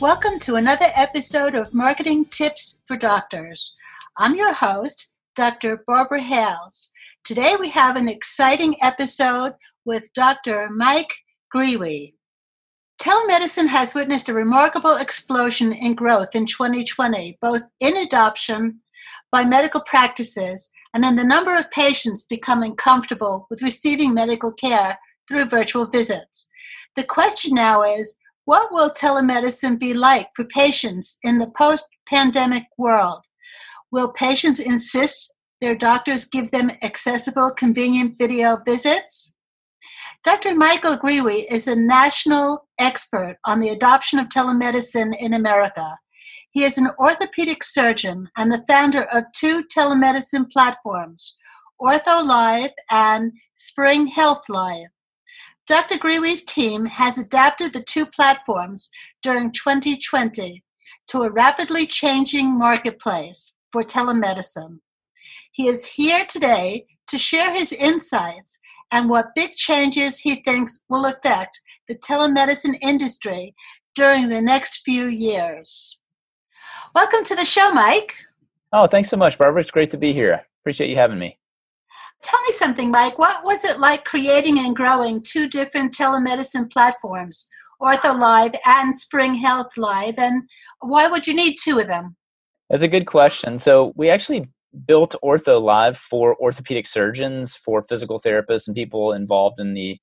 Welcome to another episode of Marketing Tips for Doctors. I'm your host, Dr. Barbara Hales. Today we have an exciting episode with Dr. Mike Greeley. Telemedicine has witnessed a remarkable explosion in growth in 2020, both in adoption by medical practices and in the number of patients becoming comfortable with receiving medical care through virtual visits. The question now is what will telemedicine be like for patients in the post pandemic world? Will patients insist their doctors give them accessible, convenient video visits? Dr. Michael Grewe is a national expert on the adoption of telemedicine in America. He is an orthopedic surgeon and the founder of two telemedicine platforms, Ortho Live and Spring Health Live. Dr. Grewe's team has adapted the two platforms during 2020 to a rapidly changing marketplace for telemedicine. He is here today to share his insights and what big changes he thinks will affect the telemedicine industry during the next few years. Welcome to the show, Mike. Oh, thanks so much, Barbara. It's great to be here. Appreciate you having me. Tell me something, Mike. What was it like creating and growing two different telemedicine platforms, Ortho Live and Spring Health Live, and why would you need two of them? That's a good question. So, we actually built Ortho Live for orthopedic surgeons, for physical therapists, and people involved in the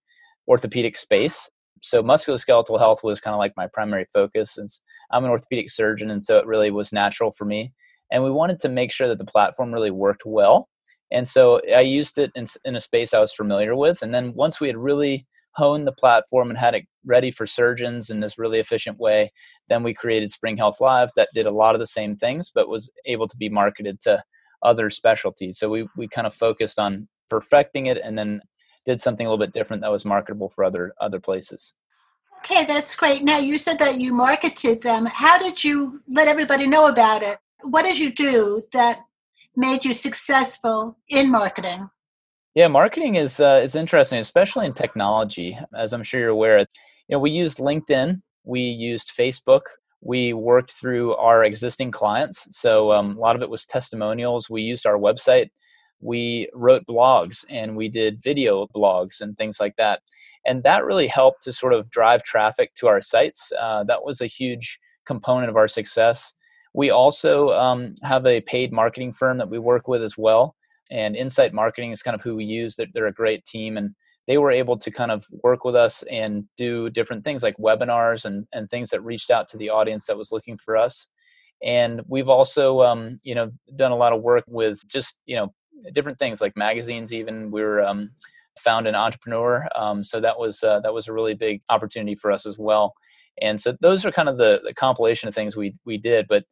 orthopedic space. So musculoskeletal health was kind of like my primary focus since I'm an orthopedic surgeon, and so it really was natural for me. And we wanted to make sure that the platform really worked well. And so I used it in, in a space I was familiar with. And then once we had really honed the platform and had it ready for surgeons in this really efficient way, then we created Spring Health Live that did a lot of the same things, but was able to be marketed to other specialties. So we, we kind of focused on perfecting it and then did something a little bit different that was marketable for other other places. Okay, that's great. Now you said that you marketed them. How did you let everybody know about it? What did you do that made you successful in marketing? Yeah, marketing is uh, is interesting, especially in technology. As I'm sure you're aware, you know we used LinkedIn, we used Facebook, we worked through our existing clients. So um, a lot of it was testimonials. We used our website. We wrote blogs and we did video blogs and things like that. And that really helped to sort of drive traffic to our sites. Uh, that was a huge component of our success. We also um, have a paid marketing firm that we work with as well. And Insight Marketing is kind of who we use. They're, they're a great team. And they were able to kind of work with us and do different things like webinars and, and things that reached out to the audience that was looking for us and we've also um, you know done a lot of work with just you know different things like magazines even we were um, found an entrepreneur um, so that was uh, that was a really big opportunity for us as well and so those are kind of the, the compilation of things we we did but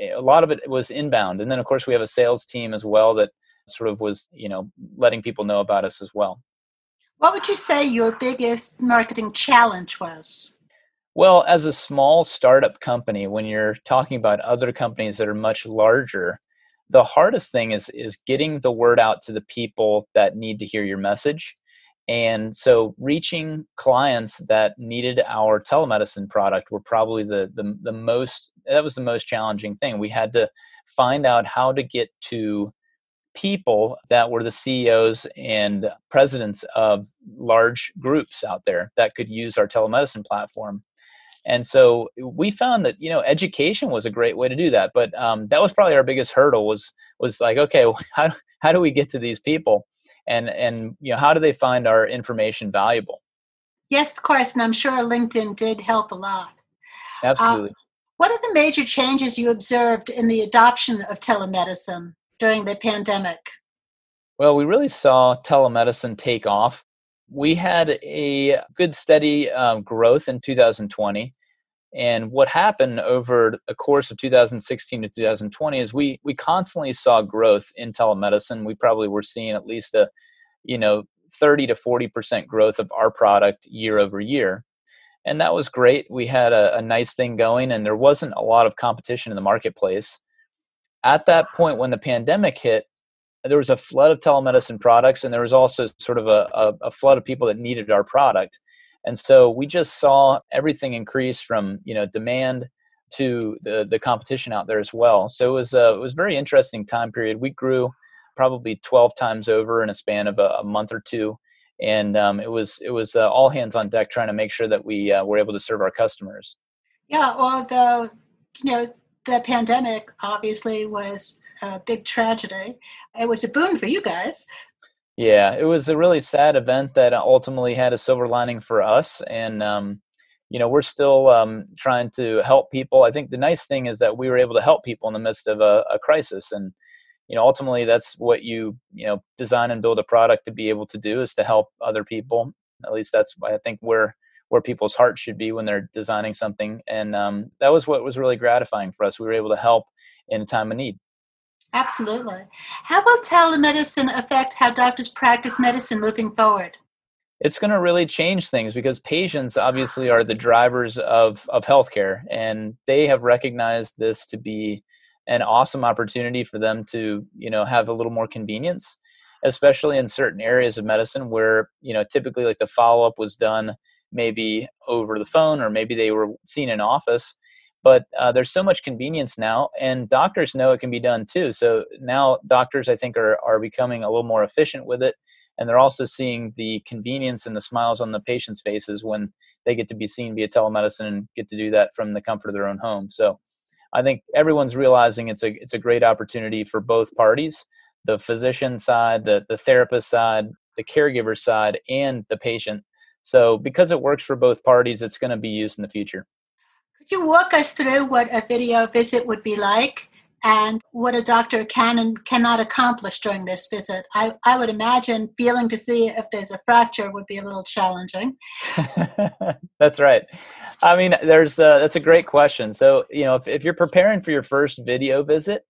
a lot of it was inbound and then of course we have a sales team as well that sort of was you know letting people know about us as well what would you say your biggest marketing challenge was? Well, as a small startup company, when you're talking about other companies that are much larger, the hardest thing is is getting the word out to the people that need to hear your message. And so reaching clients that needed our telemedicine product were probably the, the the most that was the most challenging thing. We had to find out how to get to people that were the CEOs and presidents of large groups out there that could use our telemedicine platform. And so we found that you know education was a great way to do that, but um, that was probably our biggest hurdle was was like okay, well, how how do we get to these people, and and you know how do they find our information valuable? Yes, of course, and I'm sure LinkedIn did help a lot. Absolutely. Uh, what are the major changes you observed in the adoption of telemedicine? during the pandemic? Well, we really saw telemedicine take off. We had a good steady um, growth in 2020. And what happened over the course of 2016 to 2020 is we we constantly saw growth in telemedicine. We probably were seeing at least a you know 30 to 40 percent growth of our product year over year and that was great. We had a, a, nice thing going and there wasn't a lot of competition in the marketplace. At that point when the pandemic hit there was a flood of telemedicine products and there was also sort of a, a, a flood of people that needed our product. And so we just saw everything increase from you know demand to the the competition out there as well. So it was a, it was a very interesting time period. We grew probably 12 times over in a span of a, a month or two and um, it was it was uh, all hands on deck trying to make sure that we uh, were able to serve our customers. Yeah well the you know the pandemic obviously was a big tragedy. It was a boon for you guys. Yeah it was a really sad event that ultimately had a silver lining for us and um, you know we're still um, trying to help people. I think the nice thing is that we were able to help people in the midst of a, a crisis and you know ultimately that's what you you know design and build a product to be able to do is to help other people. At least that's i think where where people's hearts should be when they're designing something and um, that was what was really gratifying for us. We were able to help in a time of need. Absolutely. How will telemedicine affect how doctors practice medicine moving forward? It's going to really change things because patients obviously are the drivers of of healthcare and they have recognized this to be an awesome opportunity for them to you know have a little more convenience especially in certain areas of medicine where you know typically like the follow-up was done maybe over the phone or maybe they were seen in office. But uh, there's so much convenience now and doctors know it can be done too. So now doctors i think are, are becoming a little more efficient with it and they're also seeing the convenience and the smiles on the patients faces when they get to be seen via telemedicine and get to do that from the comfort of their own home. So I think everyone's realizing it's a it's a great opportunity for both parties, the physician side, the the therapist side, the caregiver side, and the patient. So because it works for both parties, it's going to be used in the future. Could you walk us through what a video visit would be like? And what a doctor can and cannot accomplish during this visit. I, I would imagine feeling to see if there's a fracture would be a little challenging. that's right. I mean, there's uh, that's a great question. So, you know, if, if you're preparing for your first video visit,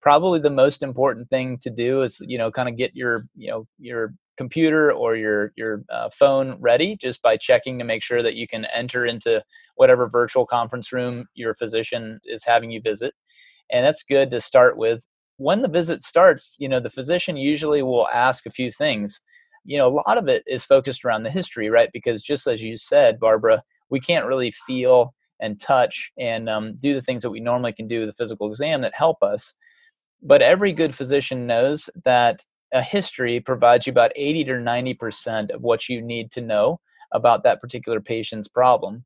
probably the most important thing to do is, you know, kind of get your, you know, your computer or your your uh, phone ready just by checking to make sure that you can enter into whatever virtual conference room your physician is having you visit and that's good to start with. When the visit starts you know the physician usually will ask a few things. You know a lot of it is focused around the history right? Because just as you said barbara we can't really feel and touch and um, do the things that we normally can do with a physical exam that help us. But every good physician knows that a history provides you about 80 to 90 percent of what you need to know about that particular patient's problem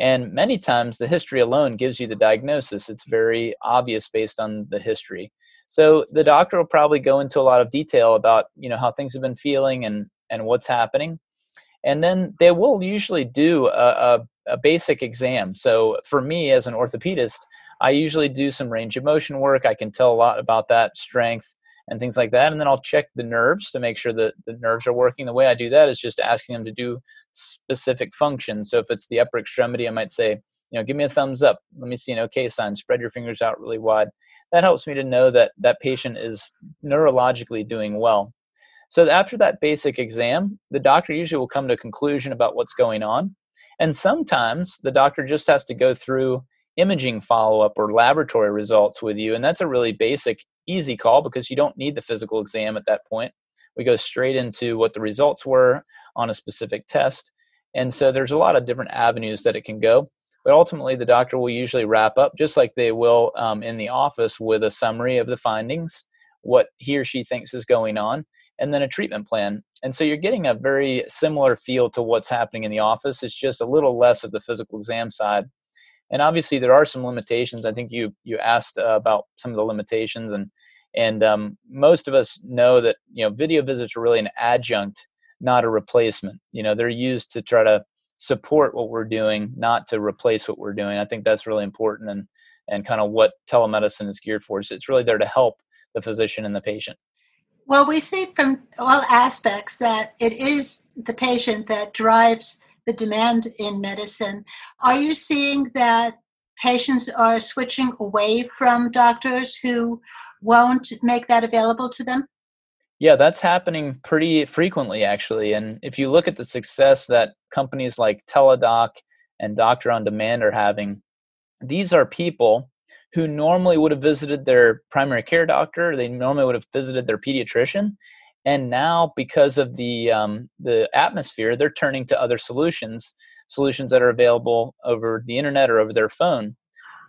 and many times the history alone gives you the diagnosis. It's very obvious based on the history. So the doctor will probably go into a lot of detail about, you know, how things have been feeling and, and what's happening. And then they will usually do a, a, a basic exam. So for me as an orthopedist, I usually do some range of motion work. I can tell a lot about that strength and things like that. And then I'll check the nerves to make sure that the nerves are working. The way I do that is just asking them to do specific functions. So if it's the upper extremity, I might say, you know, give me a thumbs up. Let me see an okay sign. Spread your fingers out really wide. That helps me to know that that patient is neurologically doing well. So after that basic exam, the doctor usually will come to a conclusion about what's going on. And sometimes the doctor just has to go through imaging follow up or laboratory results with you. And that's a really basic, easy call because you don't need the physical exam at that point. We go straight into what the results were on a specific test. And so there's a lot of different avenues that it can go. But ultimately, the doctor will usually wrap up, just like they will um, in the office, with a summary of the findings, what he or she thinks is going on, and then a treatment plan. And so you're getting a very similar feel to what's happening in the office. It's just a little less of the physical exam side. And obviously, there are some limitations. I think you you asked uh, about some of the limitations, and and um, most of us know that you know video visits are really an adjunct not a replacement. You know, they're used to try to support what we're doing, not to replace what we're doing. I think that's really important and and kind of what telemedicine is geared for. So it's really there to help the physician and the patient. Well, we see from all aspects that it is the patient that drives the demand in medicine. Are you seeing that patients are switching away from doctors who won't make that available to them? Yeah, that's happening pretty frequently, actually. And if you look at the success that companies like Teladoc and Doctor on Demand are having, these are people who normally would have visited their primary care doctor, they normally would have visited their pediatrician, and now because of the um, the atmosphere, they're turning to other solutions, solutions that are available over the internet or over their phone.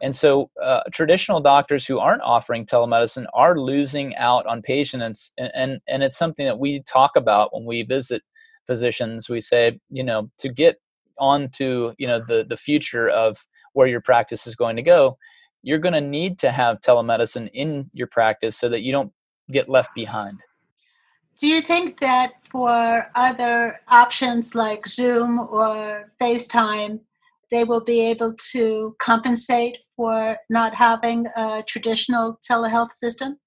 And so, uh, traditional doctors who aren't offering telemedicine are losing out on patients, and, and and it's something that we talk about when we visit physicians. We say, you know, to get onto you know the the future of where your practice is going to go, you're going to need to have telemedicine in your practice so that you don't get left behind. Do you think that for other options like Zoom or FaceTime, they will be able to compensate for not having a traditional telehealth system?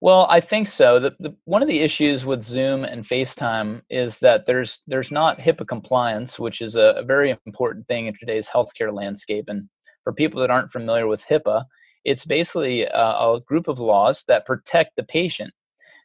Well, I think so. The, the, one of the issues with Zoom and FaceTime is that there's there's not HIPAA compliance, which is a, a very important thing in today's healthcare landscape. And for people that aren't familiar with HIPAA, it's basically a, a group of laws that protect the patient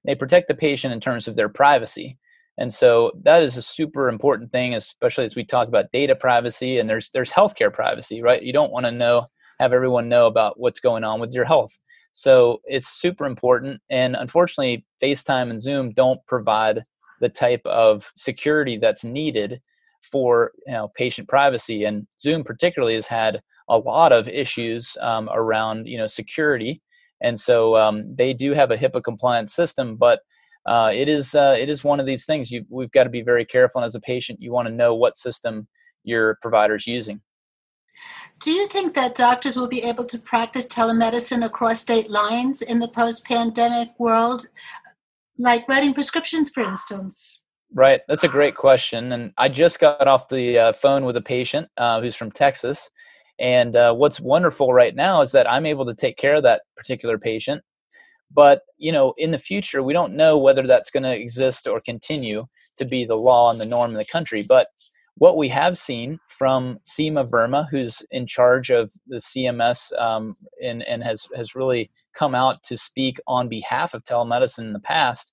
they protect the patient in terms of their privacy. And so that is a super important thing, especially as we talk about data privacy and there's there's healthcare privacy, right? You don't want to know have everyone know about what's going on with your health. So it's super important. And unfortunately, FaceTime and Zoom don't provide the type of security that's needed for you know patient privacy. And Zoom particularly has had a lot of issues um, around you know security and so um, they do have a HIPAA compliant system, but uh, it is uh, it is one of these things. You, we've got to be very careful. And as a patient, you want to know what system your provider is using. Do you think that doctors will be able to practice telemedicine across state lines in the post-pandemic world, like writing prescriptions, for instance? Right, that's a great question. And I just got off the uh, phone with a patient uh, who's from Texas, and uh, what's wonderful right now is that I'm able to take care of that particular patient. But you know, in the future, we don't know whether that's going to exist or continue to be the law and the norm in the country. But what we have seen from Seema Verma, who's in charge of the CMS um, and, and has, has really come out to speak on behalf of telemedicine in the past,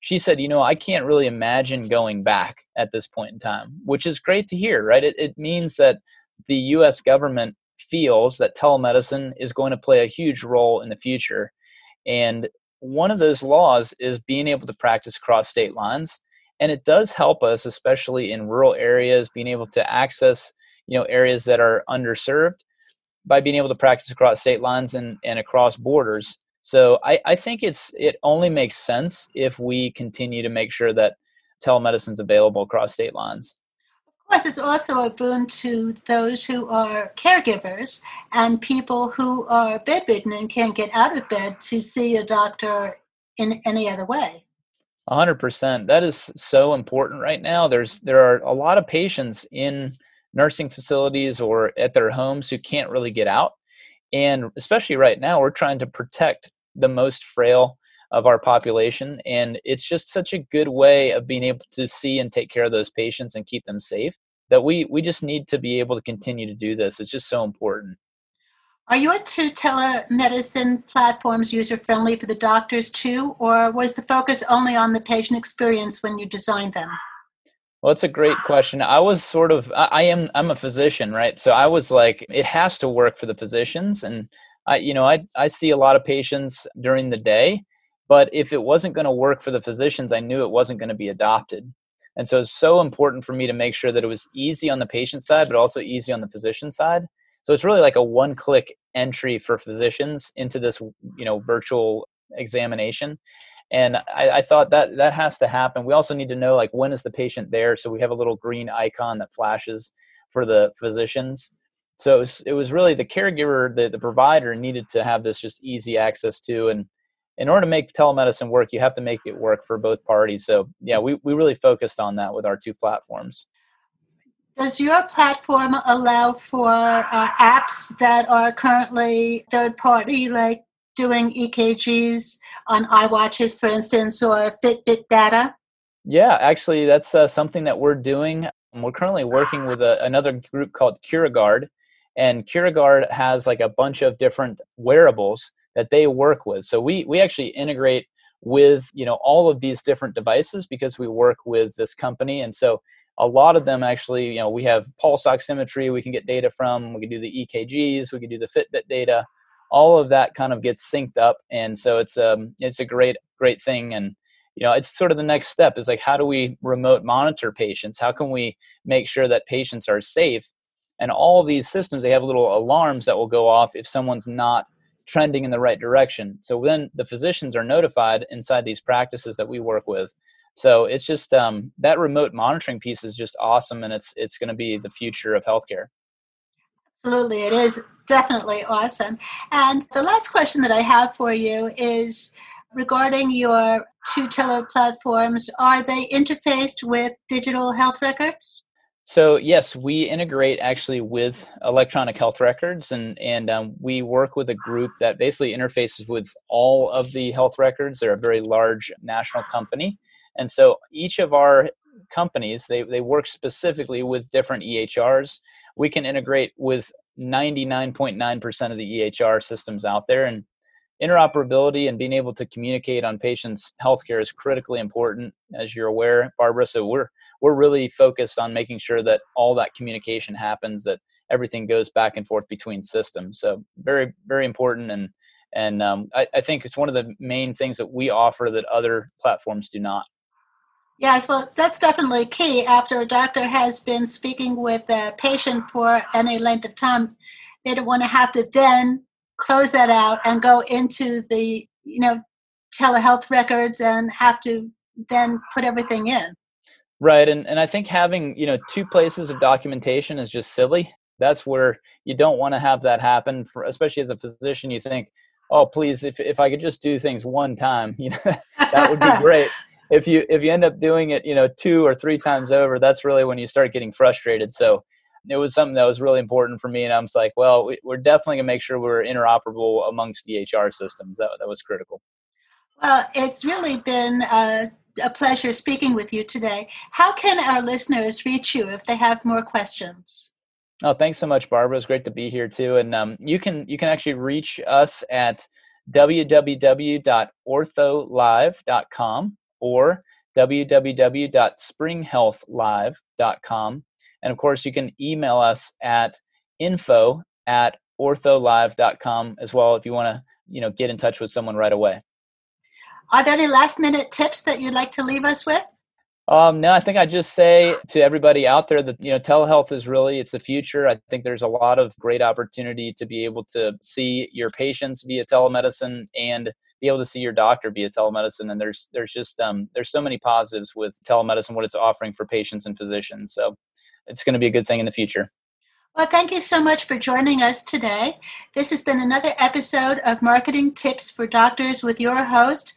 she said, you know, I can't really imagine going back at this point in time, which is great to hear, right? It, it means that the US government feels that telemedicine is going to play a huge role in the future. And one of those laws is being able to practice across state lines. And it does help us, especially in rural areas, being able to access you know areas that are underserved by being able to practice across state lines and, and across borders. So I, I think it's it only makes sense if we continue to make sure that telemedicine is available across state lines course, it's also a boon to those who are caregivers and people who are bedridden and can't get out of bed to see a doctor in any other way. 100%. That is so important right now. There's there are a lot of patients in nursing facilities or at their homes who can't really get out. And especially right now, we're trying to protect the most frail of our population. And it's just such a good way of being able to see and take care of those patients and keep them safe that we, we just need to be able to continue to do this. It's just so important. Are your two telemedicine platforms user friendly for the doctors too, or was the focus only on the patient experience when you designed them? Well, it's a great question. I was sort of, I am, I'm a physician, right? So I was like, it has to work for the physicians, and I, you know, I I see a lot of patients during the day, but if it wasn't going to work for the physicians, I knew it wasn't going to be adopted. And so it's so important for me to make sure that it was easy on the patient side, but also easy on the physician side. So it's really like a one click entry for physicians into this, you know, virtual examination. And I, I, thought that that has to happen. We also need to know like when is the patient there, so we have a little green icon that flashes for the physicians. So it was, it was really the caregiver, the, the provider needed to have this just easy access to, and in order to make telemedicine work, you have to make it work for both parties. So yeah, we, we really focused on that with our two platforms. Does your platform allow for uh, apps that are currently third party, like doing EKGs on iWatches, for instance, or Fitbit data? Yeah, actually, that's uh, something that we're doing. We're currently working with a, another group called CuraGuard, and CuraGuard has like a bunch of different wearables that they work with. So we we actually integrate with you know all of these different devices because we work with this company, and so a lot of them actually you know we have pulse oximetry we can get data from. We can do the EKGs, we can do the Fitbit data. All of that kind of gets synced up, and so it's um it's a great great thing and you know it's sort of the next step is like how do we remote monitor patients how can we make sure that patients are safe and all these systems they have little alarms that will go off if someone's not trending in the right direction. So then the physicians are notified inside these practices that we work with. So it's just um, that remote monitoring piece is just awesome and it's it's going to be the future of healthcare. Absolutely it is definitely awesome. And the last question that i have for you is regarding your two tele platforms, are they interfaced with digital health records? So yes, we integrate actually with electronic health records, and and um, we work with a group that basically interfaces with all of the health records. They're a very large national company, and so each of our companies they they work specifically with different EHRs. We can integrate with 99.9% of the EHR systems out there, and interoperability and being able to communicate on patients' healthcare is critically important, as you're aware, Barbara. So we're we're really focused on making sure that all that communication happens, that everything goes back and forth between systems. So very very important, and and um, I, I think it's one of the main things that we offer that other platforms do not. Yes, well, that's definitely key. After a doctor has been speaking with a patient for any length of time, they don't want to have to then close that out and go into the you know telehealth records and have to then put everything in right and, and i think having you know two places of documentation is just silly that's where you don't want to have that happen for especially as a physician you think oh please if, if i could just do things one time you know that would be great if you if you end up doing it you know two or three times over that's really when you start getting frustrated so it was something that was really important for me. And I was like, well, we, are definitely going to make sure we're interoperable amongst the EHR systems. That, that was critical. Well, it's really been a, a pleasure speaking with you today. How can our listeners reach you if they have more questions? Oh, thanks so much, Barbara. It's great to be here too. And um, you can you can actually reach us at www.ortholive.com or www.springhealthlive.com. And of course, you can email us at info at ortholive.com as well if you want to you know get in touch with someone right away are there any last minute tips that you'd like to leave us with um, no, I think I just say to everybody out there that you know telehealth is really it's the future. I think there's a lot of great opportunity to be able to see your patients via telemedicine and be able to see your doctor via telemedicine. And there's there's just um, there's so many positives with telemedicine, what it's offering for patients and physicians. So it's going to be a good thing in the future. Well, thank you so much for joining us today. This has been another episode of Marketing Tips for Doctors with your host,